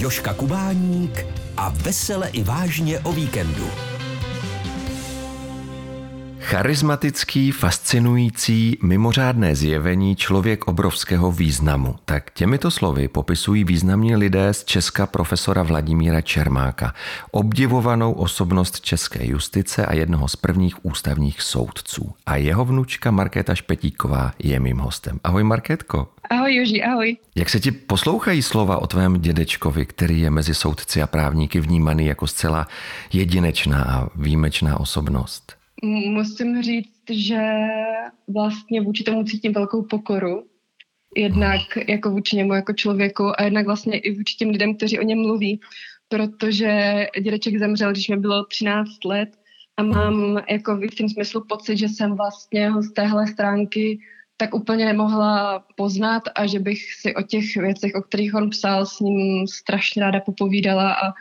Joška Kubáník a vesele i vážně o víkendu. Charismatický, fascinující, mimořádné zjevení člověk obrovského významu. Tak těmito slovy popisují významní lidé z Česka profesora Vladimíra Čermáka, obdivovanou osobnost české justice a jednoho z prvních ústavních soudců. A jeho vnučka Markéta Špetíková je mým hostem. Ahoj Markétko. Ahoj Joži, ahoj. Jak se ti poslouchají slova o tvém dědečkovi, který je mezi soudci a právníky vnímaný jako zcela jedinečná a výjimečná osobnost? Musím říct, že vlastně vůči tomu cítím velkou pokoru. Jednak jako vůči němu jako člověku a jednak vlastně i vůči těm lidem, kteří o něm mluví, protože dědeček zemřel, když mi bylo 13 let a mám jako v tím smyslu pocit, že jsem vlastně ho z téhle stránky tak úplně nemohla poznat a že bych si o těch věcech, o kterých on psal, s ním strašně ráda popovídala a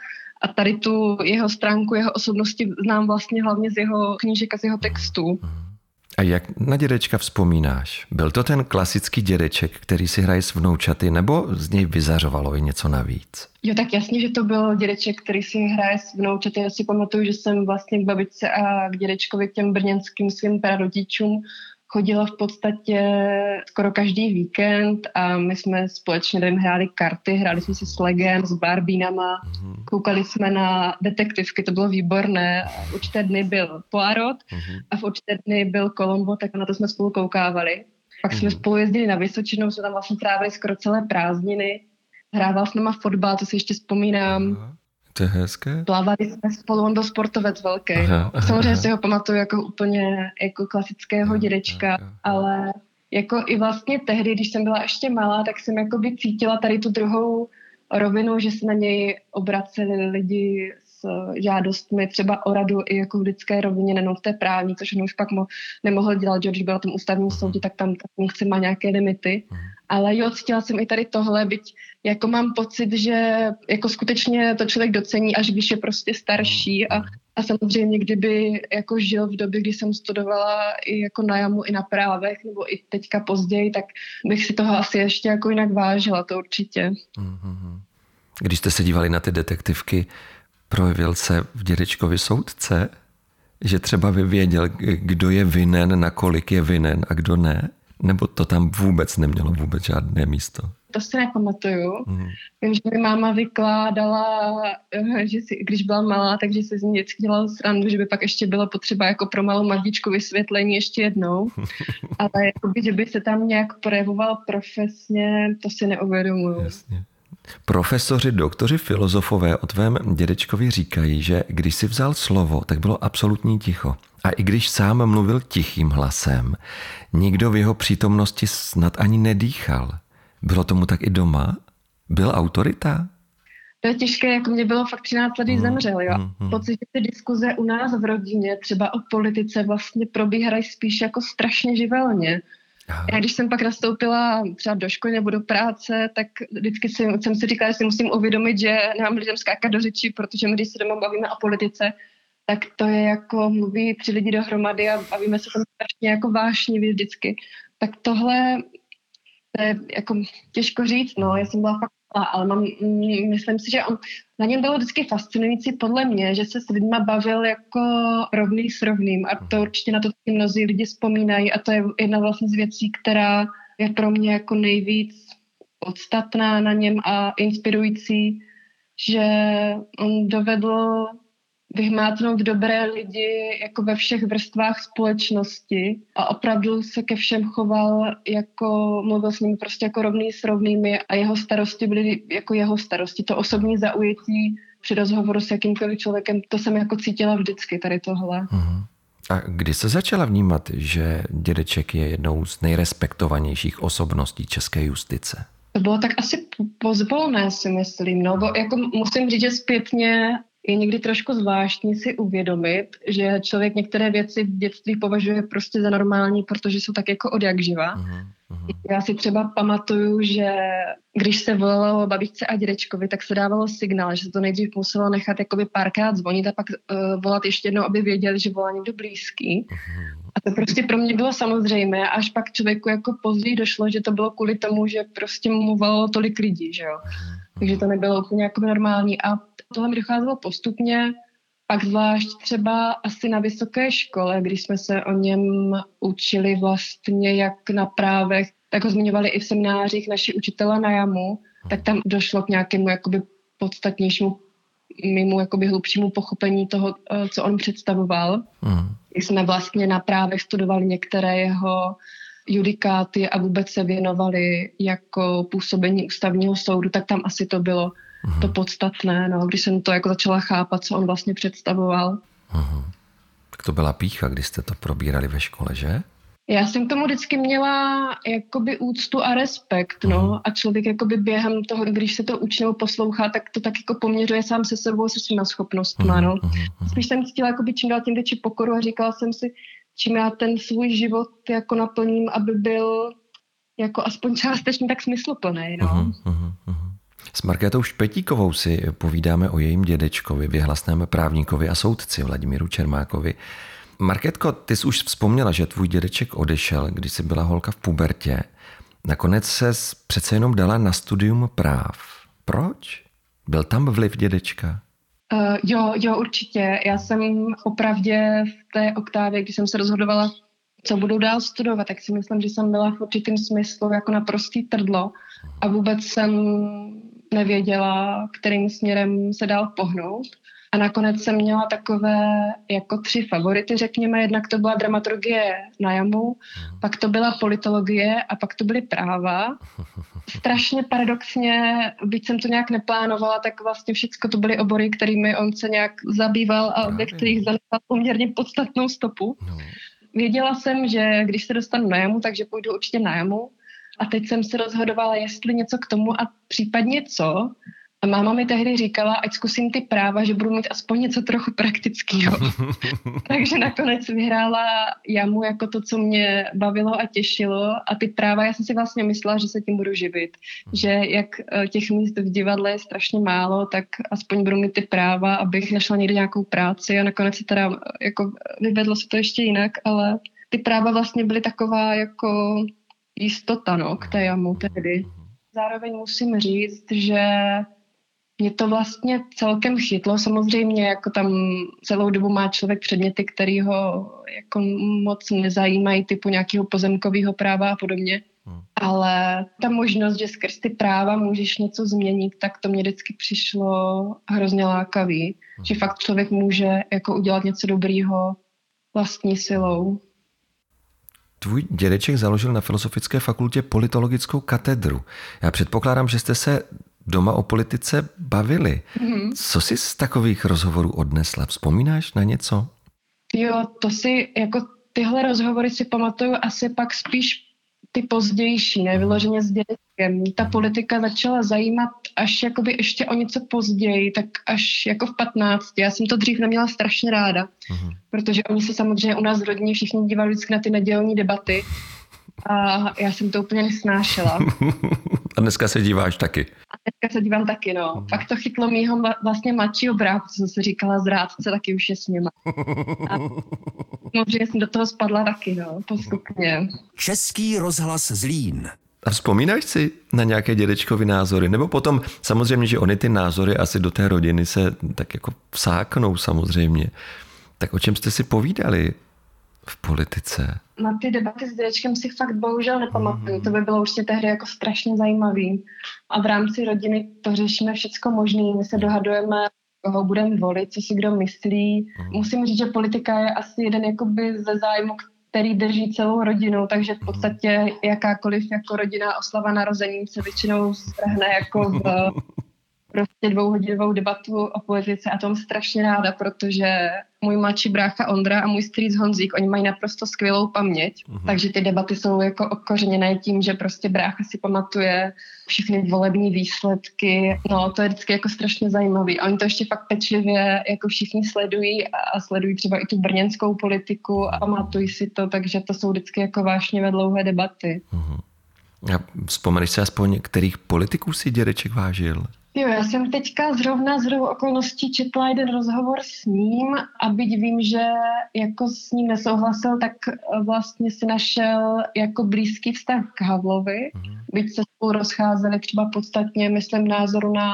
a tady tu jeho stránku, jeho osobnosti znám vlastně hlavně z jeho knížek a z jeho textů. A jak na dědečka vzpomínáš? Byl to ten klasický dědeček, který si hraje s vnoučaty, nebo z něj vyzařovalo i něco navíc? Jo, tak jasně, že to byl dědeček, který si hraje s vnoučaty. Já si pamatuju, že jsem vlastně k babičce a k dědečkovi, k těm brněnským svým prarodičům chodila v podstatě skoro každý víkend a my jsme společně nevím, hráli karty, hráli jsme si s Legem, s Barbínama, mm-hmm. koukali jsme na detektivky, to bylo výborné. V určité dny byl Poirot mm-hmm. a v určité dny byl Colombo, tak na to jsme spolu koukávali. Pak jsme spolu jezdili na Vysočinu, jsme tam vlastně trávili skoro celé prázdniny. Hrával s náma fotbal, to si ještě vzpomínám. Mm-hmm. To je hezké. Plavali jsme spolu, on byl sportovec velký. Aha, aha, Samozřejmě aha. si ho pamatuju jako úplně jako klasického dědečka, aha, aha. ale jako i vlastně tehdy, když jsem byla ještě malá, tak jsem jako by cítila tady tu druhou rovinu, že se na něj obraceli lidi s žádostmi třeba o radu i jako v lidské rovině, nejenom v té právní, což on už pak mo- nemohl dělat, že když byl na tom ústavním soudě, tak tam ta funkce má nějaké limity. Ale jo, cítila jsem i tady tohle, byť jako mám pocit, že jako skutečně to člověk docení, až když je prostě starší. A, a samozřejmě, kdyby jako žil v době, kdy jsem studovala i jako na jamu, i na právech, nebo i teďka později, tak bych si toho asi ještě jako jinak vážila, to určitě. Když jste se dívali na ty detektivky, projevil se v dědečkovi soudce, že třeba vyvěděl, kdo je vinen, nakolik je vinen a kdo ne? Nebo to tam vůbec nemělo vůbec žádné místo? To si nepamatuju. Mm. Vím, že mi máma vykládala, eh, že si, když byla malá, takže se z ní vždycky dělala srandu, že by pak ještě bylo potřeba jako pro malou magičku vysvětlení ještě jednou. Ale jakoby, že by se tam nějak projevoval profesně, to si neuvědomuju. Jasně. Profesoři, doktoři, filozofové o tvém dědečkovi říkají, že když si vzal slovo, tak bylo absolutní ticho. A i když sám mluvil tichým hlasem, nikdo v jeho přítomnosti snad ani nedýchal. Bylo tomu tak i doma? Byl autorita? To je těžké, jako mě bylo fakt 13 let, mm, zemřel, jo. Mm. Pocit, že ty diskuze u nás v rodině, třeba o politice, vlastně probíhají spíš jako strašně živelně. Já když jsem pak nastoupila třeba do školy nebo do práce, tak vždycky jsem, jsem si říkala, že si musím uvědomit, že nemám lidem skákat do řeči, protože my, když se doma bavíme o politice, tak to je jako mluví tři lidi dohromady a bavíme se tam strašně jako vášnivě vždycky. Tak tohle to je jako těžko říct, no, já jsem byla fakt ale mám, mm, myslím si, že on, na něm bylo vždycky fascinující podle mě, že se s lidma bavil jako rovný s rovným. A to určitě na to mnozí lidi vzpomínají. A to je jedna vlastně z věcí, která je pro mě jako nejvíc podstatná na něm a inspirující, že on dovedl vyhmátnout dobré lidi jako ve všech vrstvách společnosti a opravdu se ke všem choval jako, mluvil s nimi prostě jako rovný s rovnými a jeho starosti byly jako jeho starosti. To osobní zaujetí při rozhovoru s jakýmkoliv člověkem, to jsem jako cítila vždycky tady tohle. Uh-huh. A kdy se začala vnímat, že dědeček je jednou z nejrespektovanějších osobností české justice? To bylo tak asi pozvolné, si myslím. No, bo jako musím říct, že zpětně je někdy trošku zvláštní si uvědomit, že člověk některé věci v dětství považuje prostě za normální, protože jsou tak jako od jak živa. Uh-huh, uh-huh. Já si třeba pamatuju, že když se volalo babičce a dědečkovi, tak se dávalo signál, že se to nejdřív muselo nechat jakoby párkrát zvonit a pak uh, volat ještě jednou, aby věděli, že volá někdo blízký. Uh-huh. A to prostě pro mě bylo samozřejmé, až pak člověku jako později došlo, že to bylo kvůli tomu, že prostě mu volalo tolik lidí, že jo. Uh-huh. takže to nebylo úplně jako normální a tohle mi docházelo postupně, pak zvlášť třeba asi na vysoké škole, když jsme se o něm učili vlastně jak na právech, tak ho zmiňovali i v seminářích naši učitele na jamu, tak tam došlo k nějakému jakoby podstatnějšímu mimo jakoby hlubšímu pochopení toho, eh, co on představoval. Mm. Když jsme vlastně na právech studovali některé jeho judikáty a vůbec se věnovali jako působení ústavního soudu, tak tam asi to bylo to podstatné, no, když jsem to jako začala chápat, co on vlastně představoval. Mm. Tak to byla pícha, když jste to probírali ve škole, že? Já jsem k tomu vždycky měla jakoby úctu a respekt, no. Mhm. A člověk jakoby během toho, když se to učí nebo poslouchá, tak to tak jako poměřuje sám se sebou, se svýma schopnostmi, mhm, no. Mhm, Spíš jsem cítila jakoby čím dál tím větší pokoru a říkala jsem si, čím já ten svůj život jako naplním, aby byl jako aspoň částečně tak smysluplný, no. S Markétou Špetíkovou si povídáme o jejím dědečkovi, vyhlasném právníkovi a soudci Vladimíru Čermákovi. Marketko, ty jsi už vzpomněla, že tvůj dědeček odešel, když jsi byla holka v pubertě. Nakonec se přece jenom dala na studium práv. Proč? Byl tam vliv dědečka? Uh, jo, jo, určitě. Já jsem opravdě v té oktávě, když jsem se rozhodovala, co budu dál studovat, tak si myslím, že jsem byla v určitém smyslu jako na prostý trdlo a vůbec jsem nevěděla, kterým směrem se dál pohnout. A nakonec jsem měla takové jako tři favority, řekněme. Jednak to byla dramaturgie na jamu, mhm. pak to byla politologie a pak to byly práva. Strašně paradoxně, byť jsem to nějak neplánovala, tak vlastně všechno to byly obory, kterými on se nějak zabýval a ve kterých zanechal poměrně podstatnou stopu. No. Věděla jsem, že když se dostanu na jamu, takže půjdu určitě na jamu. A teď jsem se rozhodovala, jestli něco k tomu a případně co. A máma mi tehdy říkala, ať zkusím ty práva, že budu mít aspoň něco trochu praktického. Takže nakonec vyhrála jamu jako to, co mě bavilo a těšilo. A ty práva, já jsem si vlastně myslela, že se tím budu živit. Že jak eh, těch míst v divadle je strašně málo, tak aspoň budu mít ty práva, abych našla někde nějakou práci. A nakonec se teda eh, jako vyvedlo se to ještě jinak, ale ty práva vlastně byly taková jako jistota no, k té jamu tehdy. Zároveň musím říct, že mě to vlastně celkem chytlo. Samozřejmě jako tam celou dobu má člověk předměty, který ho jako moc nezajímají, typu nějakého pozemkového práva a podobně. Hmm. Ale ta možnost, že skrz ty práva můžeš něco změnit, tak to mě vždycky přišlo hrozně lákavý. Hmm. Že fakt člověk může jako udělat něco dobrýho vlastní silou. Tvůj dědeček založil na Filozofické fakultě politologickou katedru. Já předpokládám, že jste se doma o politice bavili. Mm-hmm. Co jsi z takových rozhovorů odnesla? Vzpomínáš na něco? Jo, to si, jako tyhle rozhovory si pamatuju asi pak spíš ty pozdější, nevyloženě s dětkem. Ta politika začala zajímat až jakoby ještě o něco později, tak až jako v 15. Já jsem to dřív neměla strašně ráda, uh-huh. protože oni se samozřejmě u nás v rodině všichni dívali vždycky na ty nedělní debaty a já jsem to úplně nesnášela. A dneska se díváš taky? A dneska se dívám taky, no. Mm. Pak to chytlo mýho vlastně mladšího bráchu, co jsem si říkala zrádce, taky už je s něma. A možná jsem do toho spadla taky, no, postupně. Český rozhlas Zlín. A vzpomínáš si na nějaké dědečkovy názory? Nebo potom samozřejmě, že oni ty názory asi do té rodiny se tak jako vsáknou samozřejmě. Tak o čem jste si povídali? V politice? Na ty debaty s dědečkem si fakt bohužel nepamatuju. Mm. To by bylo určitě tehdy jako strašně zajímavý. A v rámci rodiny to řešíme všecko možné. My se dohadujeme, koho budeme volit, co si kdo myslí. Mm. Musím říct, že politika je asi jeden jakoby ze zájmu, který drží celou rodinu, takže v podstatě jakákoliv jako rodina oslava narozením se většinou strhne jako v prostě dvouhodinovou debatu o politice a tom strašně ráda, protože můj mladší brácha Ondra a můj strýc Honzík, oni mají naprosto skvělou paměť, uh-huh. takže ty debaty jsou jako okořeněné tím, že prostě brácha si pamatuje všechny volební výsledky, no to je vždycky jako strašně zajímavý a oni to ještě fakt pečlivě jako všichni sledují a sledují třeba i tu brněnskou politiku a pamatují si to, takže to jsou vždycky jako vášně dlouhé debaty. Uh-huh. A vzpomeneš si aspoň, kterých politiků si dědeček vážil? Jo, já jsem teďka zrovna z okolností četla jeden rozhovor s ním a byť vím, že jako s ním nesouhlasil, tak vlastně si našel jako blízký vztah k Havlovi, mm-hmm. byť se spolu rozcházeli třeba podstatně, myslím, názoru na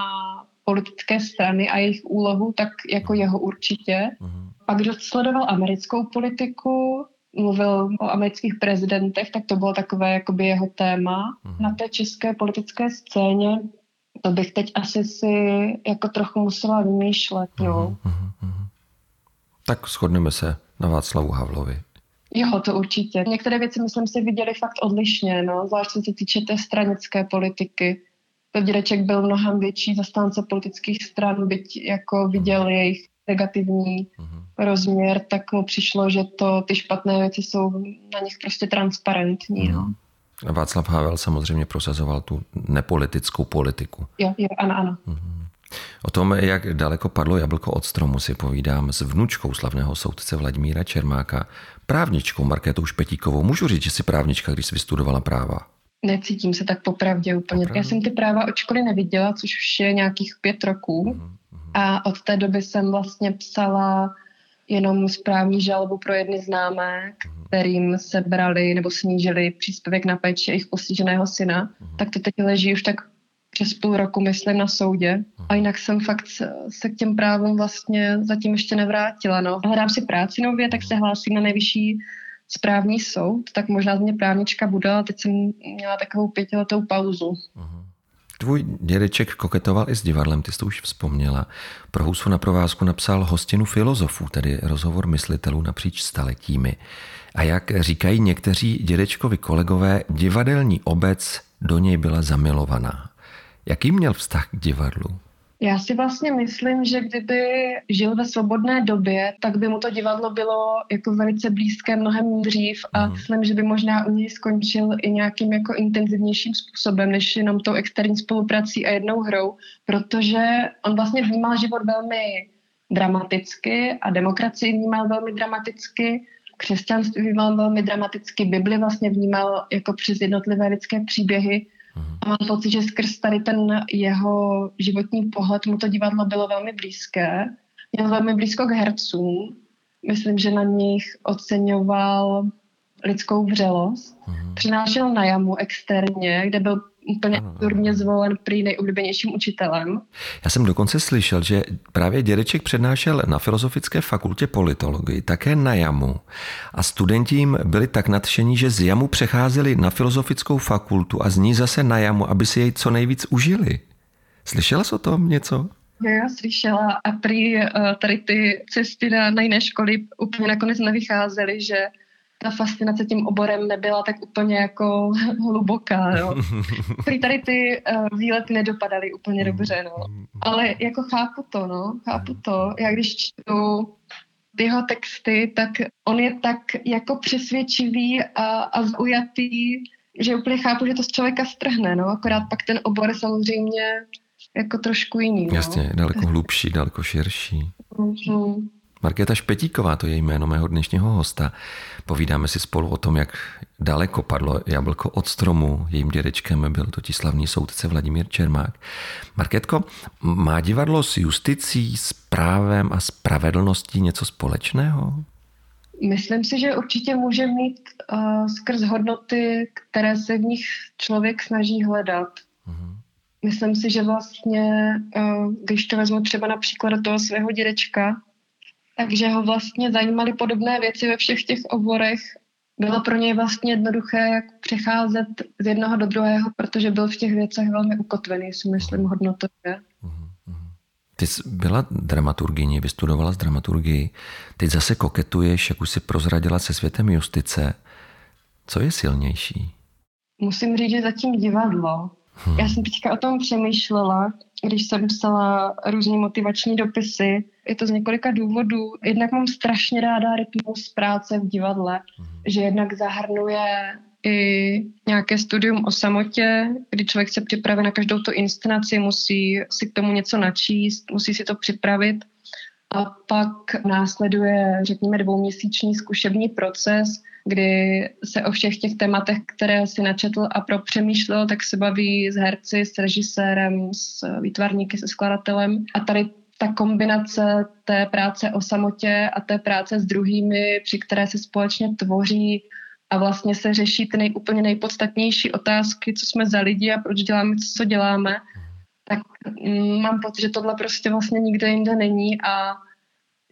politické strany a jejich úlohu, tak jako mhm. jeho určitě. Mm-hmm. Pak, kdo sledoval americkou politiku, mluvil o amerických prezidentech, tak to bylo takové jakoby jeho téma. Mm-hmm. Na té české politické scéně to bych teď asi si jako trochu musela vymýšlet, no. Mm-hmm. Tak shodneme se na Václavu Havlovi. Jo, to určitě. Některé věci, myslím si, viděli fakt odlišně, no, zvlášť co se týče té stranické politiky. Dědeček byl mnohem větší zastánce politických stran, byť jako viděl jejich negativní mm-hmm. rozměr, tak mu přišlo, že to ty špatné věci jsou na nich prostě transparentní. Mm-hmm. No. Václav Havel samozřejmě prosazoval tu nepolitickou politiku. Jo, jo, ano, ano. O tom, jak daleko padlo jablko od stromu, si povídám s vnučkou slavného soudce Vladimíra Čermáka, právničkou Markétou Špetíkovou. Můžu říct, že jsi právnička, když jsi vystudovala práva? Necítím se tak popravdě úplně. Popravdě? Já jsem ty práva od školy neviděla, což už je nějakých pět roků. Mm-hmm. A od té doby jsem vlastně psala jenom správní žalobu pro jedny známé, mhm. kterým se brali nebo snížili příspěvek na péči jejich postiženého syna. Mhm. Tak to teď leží už tak přes půl roku, myslím, na soudě. A mhm. jinak jsem fakt se k těm právům vlastně zatím ještě nevrátila. No. Hledám si práci nově, tak se hlásím na nejvyšší správní soud, tak možná z mě právnička bude, ale teď jsem měla takovou pětiletou pauzu. Uh-huh. Tvůj dědeček koketoval i s divadlem, ty jsi to už vzpomněla. Pro Housu na provázku napsal hostinu filozofů, tedy rozhovor myslitelů napříč staletími. A jak říkají někteří dědečkovi kolegové, divadelní obec do něj byla zamilovaná. Jaký měl vztah k divadlu? Já si vlastně myslím, že kdyby žil ve svobodné době, tak by mu to divadlo bylo jako velice blízké mnohem dřív a mm. myslím, že by možná u něj skončil i nějakým jako intenzivnějším způsobem, než jenom tou externí spoluprací a jednou hrou, protože on vlastně vnímal život velmi dramaticky a demokracii vnímal velmi dramaticky, křesťanství vnímal velmi dramaticky, Bibli vlastně vnímal jako přes jednotlivé lidské příběhy a mám pocit, že skrz tady ten jeho životní pohled mu to divadlo bylo velmi blízké. Měl velmi blízko k hercům. Myslím, že na nich oceňoval lidskou vřelost. Mm. Přinášel na jamu externě, kde byl úplně absurdně zvolen prý nejoblíbenějším učitelem. Já jsem dokonce slyšel, že právě dědeček přednášel na Filozofické fakultě politologii, také na JAMu. A studenti jim byli tak nadšení, že z JAMu přecházeli na Filozofickou fakultu a z ní zase na JAMu, aby si jej co nejvíc užili. Slyšela jsi o tom něco? Já slyšela a prý eh, tady ty cesty na, na jiné školy úplně nakonec nevycházely, že ta fascinace tím oborem nebyla tak úplně jako hluboká, jo. Prý tady ty uh, výlety nedopadaly úplně mm, dobře, no. Mm, mm. Ale jako chápu to, no, chápu to. Já když čtu jeho texty, tak on je tak jako přesvědčivý a, a zaujatý, že úplně chápu, že to z člověka strhne, no. Akorát pak ten obor samozřejmě jako trošku jiný, no. Jasně, daleko hlubší, daleko širší. Mm-hmm. Markéta Špetíková, to je jméno mého dnešního hosta. Povídáme si spolu o tom, jak daleko padlo jablko od stromu. Jejím dědečkem byl totiž slavný soudce Vladimír Čermák. Markétko, má divadlo s justicí, s právem a spravedlností něco společného? Myslím si, že určitě může mít uh, skrz hodnoty, které se v nich člověk snaží hledat. Uh-huh. Myslím si, že vlastně, uh, když to vezmu třeba například do toho svého dědečka, takže ho vlastně zajímaly podobné věci ve všech těch oborech. Bylo pro něj vlastně jednoduché, jak přecházet z jednoho do druhého, protože byl v těch věcech velmi ukotvený, si myslím, hodnotově. Ty jsi byla dramaturgyní, vystudovala z dramaturgii. Teď zase koketuješ, jak už si prozradila se světem justice. Co je silnější? Musím říct, že zatím divadlo. Hmm. Já jsem teďka o tom přemýšlela, když jsem psala různé motivační dopisy. Je to z několika důvodů. Jednak mám strašně ráda rytmus práce v divadle, hmm. že jednak zahrnuje i nějaké studium o samotě, kdy člověk se připraví na každou tu inscenaci, musí si k tomu něco načíst, musí si to připravit. A pak následuje, řekněme, dvouměsíční zkušební proces, kdy se o všech těch tématech, které si načetl a pro přemýšlel, tak se baví s herci, s režisérem, s výtvarníky, se skladatelem. A tady ta kombinace té práce o samotě a té práce s druhými, při které se společně tvoří a vlastně se řeší ty nej, úplně nejpodstatnější otázky, co jsme za lidi a proč děláme, co děláme, tak mm, mám pocit, že tohle prostě vlastně nikde jinde není a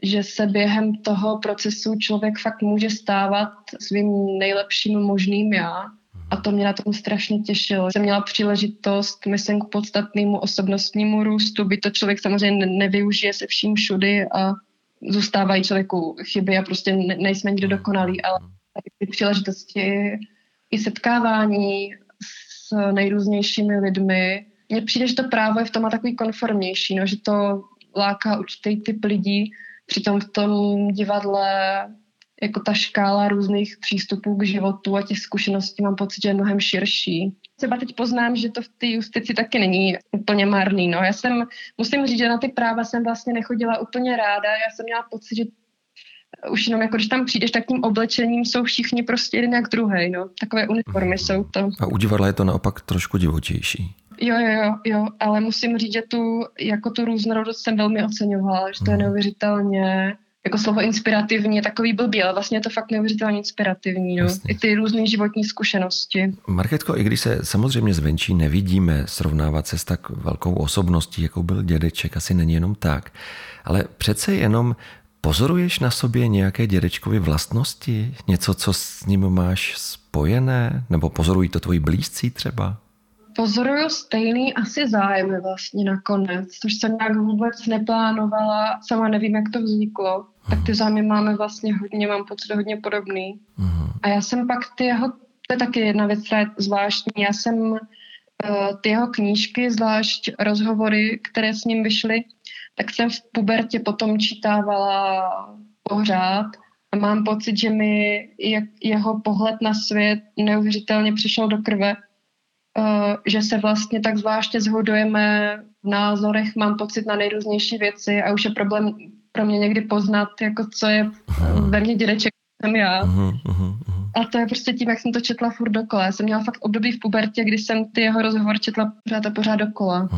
že se během toho procesu člověk fakt může stávat svým nejlepším možným já. A to mě na tom strašně těšilo. Jsem měla příležitost, myslím, k podstatnému osobnostnímu růstu, by to člověk samozřejmě nevyužije se vším všudy a zůstávají člověku chyby a prostě nejsme nikdo dokonalý, ale ty příležitosti i setkávání s nejrůznějšími lidmi. Mně přijde, že to právo je v tom takový konformnější, no, že to láká určitý typ lidí, přitom v tom divadle jako ta škála různých přístupů k životu a těch zkušeností mám pocit, že je mnohem širší. Třeba teď poznám, že to v té justici taky není úplně marný. No. Já jsem, musím říct, že na ty práva jsem vlastně nechodila úplně ráda. Já jsem měla pocit, že už jenom jako když tam přijdeš, tak tím oblečením jsou všichni prostě jeden jak druhý, no. Takové uniformy jsou to. A u divadla je to naopak trošku divočejší. Jo, jo, jo, jo, ale musím říct, že tu, jako tu různorodost jsem velmi oceňovala, že to je mhm. neuvěřitelně jako slovo inspirativní je takový blbý, ale vlastně je to fakt neuvěřitelně inspirativní. No. I ty různé životní zkušenosti. Marketko, i když se samozřejmě zvenčí nevidíme srovnávat se s tak velkou osobností, jako byl dědeček, asi není jenom tak, ale přece jenom pozoruješ na sobě nějaké dědečkovy vlastnosti? Něco, co s ním máš spojené? Nebo pozorují to tvoji blízcí třeba? Pozoruju stejný asi zájmy vlastně nakonec, což jsem nějak vůbec neplánovala, sama nevím, jak to vzniklo. Tak ty zájmy máme vlastně hodně, mám pocit hodně podobný. A já jsem pak ty jeho, to je taky jedna věc, která je zvláštní, já jsem uh, ty jeho knížky, zvlášť rozhovory, které s ním vyšly, tak jsem v pubertě potom čítávala pořád. A mám pocit, že mi jeho pohled na svět neuvěřitelně přišel do krve že se vlastně tak zvláště zhodujeme v názorech, mám pocit na nejrůznější věci a už je problém pro mě někdy poznat, jako co je ve mně dědeček, jsem já. A to je prostě tím, jak jsem to četla furt dokola. Já jsem měla fakt období v pubertě, kdy jsem ty jeho rozhovor četla pořád a pořád dokola.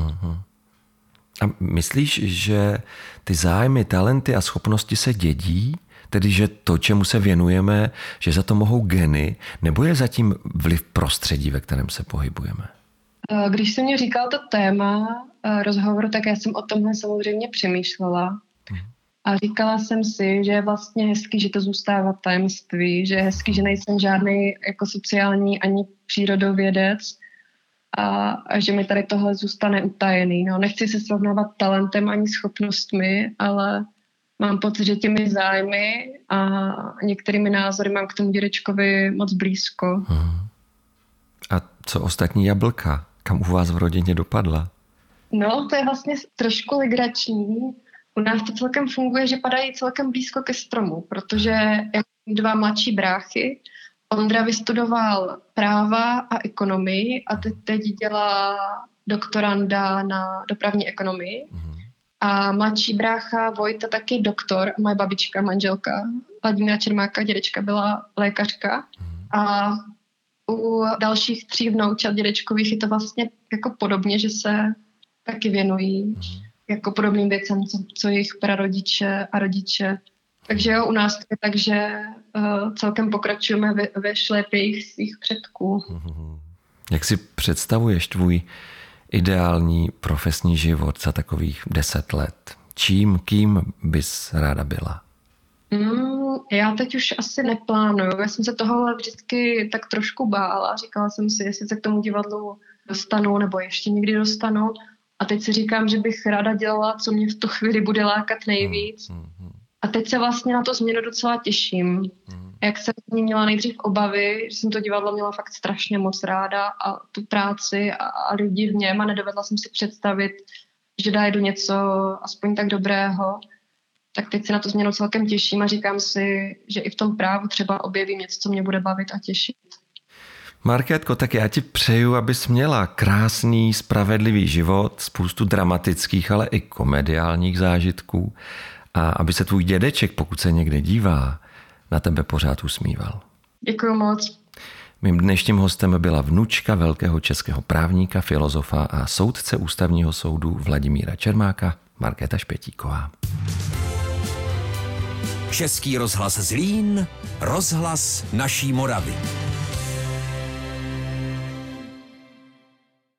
A myslíš, že ty zájmy, talenty a schopnosti se dědí? Tedy, že to, čemu se věnujeme, že za to mohou geny, nebo je zatím vliv prostředí, ve kterém se pohybujeme? Eh, když jsem mě říkal to téma eh, rozhovoru, tak já jsem o tomhle samozřejmě přemýšlela. A říkala jsem si, že je vlastně hezký, že to zůstává tajemství, že je hezký, že nejsem žádný jako sociální ani přírodovědec a, a že mi tady tohle zůstane utajený. No, nechci se srovnávat talentem ani schopnostmi, ale mám pocit, že těmi zájmy a některými názory mám k tomu dědečkovi moc blízko. Hmm. A co ostatní jablka? Kam u vás v rodině dopadla? No, to je vlastně trošku legrační. U nás to celkem funguje, že padají celkem blízko ke stromu, protože jak dva mladší bráchy, Ondra vystudoval práva a ekonomii a teď, teď dělá doktoranda na dopravní ekonomii. Hmm. A mladší brácha Vojta taky doktor, moje babička, manželka Vladimíra Čermáka, dědečka byla lékařka. A u dalších tří vnoučat dědečkových je to vlastně jako podobně, že se taky věnují jako podobným věcem, co, co jejich prarodiče a rodiče. Takže jo, u nás to je tak, že uh, celkem pokračujeme ve, ve šlépějích svých předků. Jak si představuješ tvůj ideální profesní život za takových deset let? Čím, kým bys ráda byla? Mm, já teď už asi neplánuju. Já jsem se toho vždycky tak trošku bála. Říkala jsem si, jestli se k tomu divadlu dostanu nebo ještě někdy dostanu. A teď si říkám, že bych ráda dělala, co mě v tu chvíli bude lákat nejvíc. Mm, mm, a teď se vlastně na to změnu docela těším. Mm jak jsem měla nejdřív obavy, že jsem to divadlo měla fakt strašně moc ráda a tu práci a, a lidi v něm a nedovedla jsem si představit, že do něco aspoň tak dobrého, tak teď se na to změnu celkem těším a říkám si, že i v tom právu třeba objevím něco, co mě bude bavit a těšit. Markétko, tak já ti přeju, abys měla krásný, spravedlivý život, spoustu dramatických, ale i komediálních zážitků a aby se tvůj dědeček, pokud se někde dívá, na tebe pořád usmíval. Děkuji moc. Mým dnešním hostem byla vnučka velkého českého právníka, filozofa a soudce ústavního soudu Vladimíra Čermáka, Markéta Špětíková. Český rozhlas Zlín, rozhlas naší Moravy.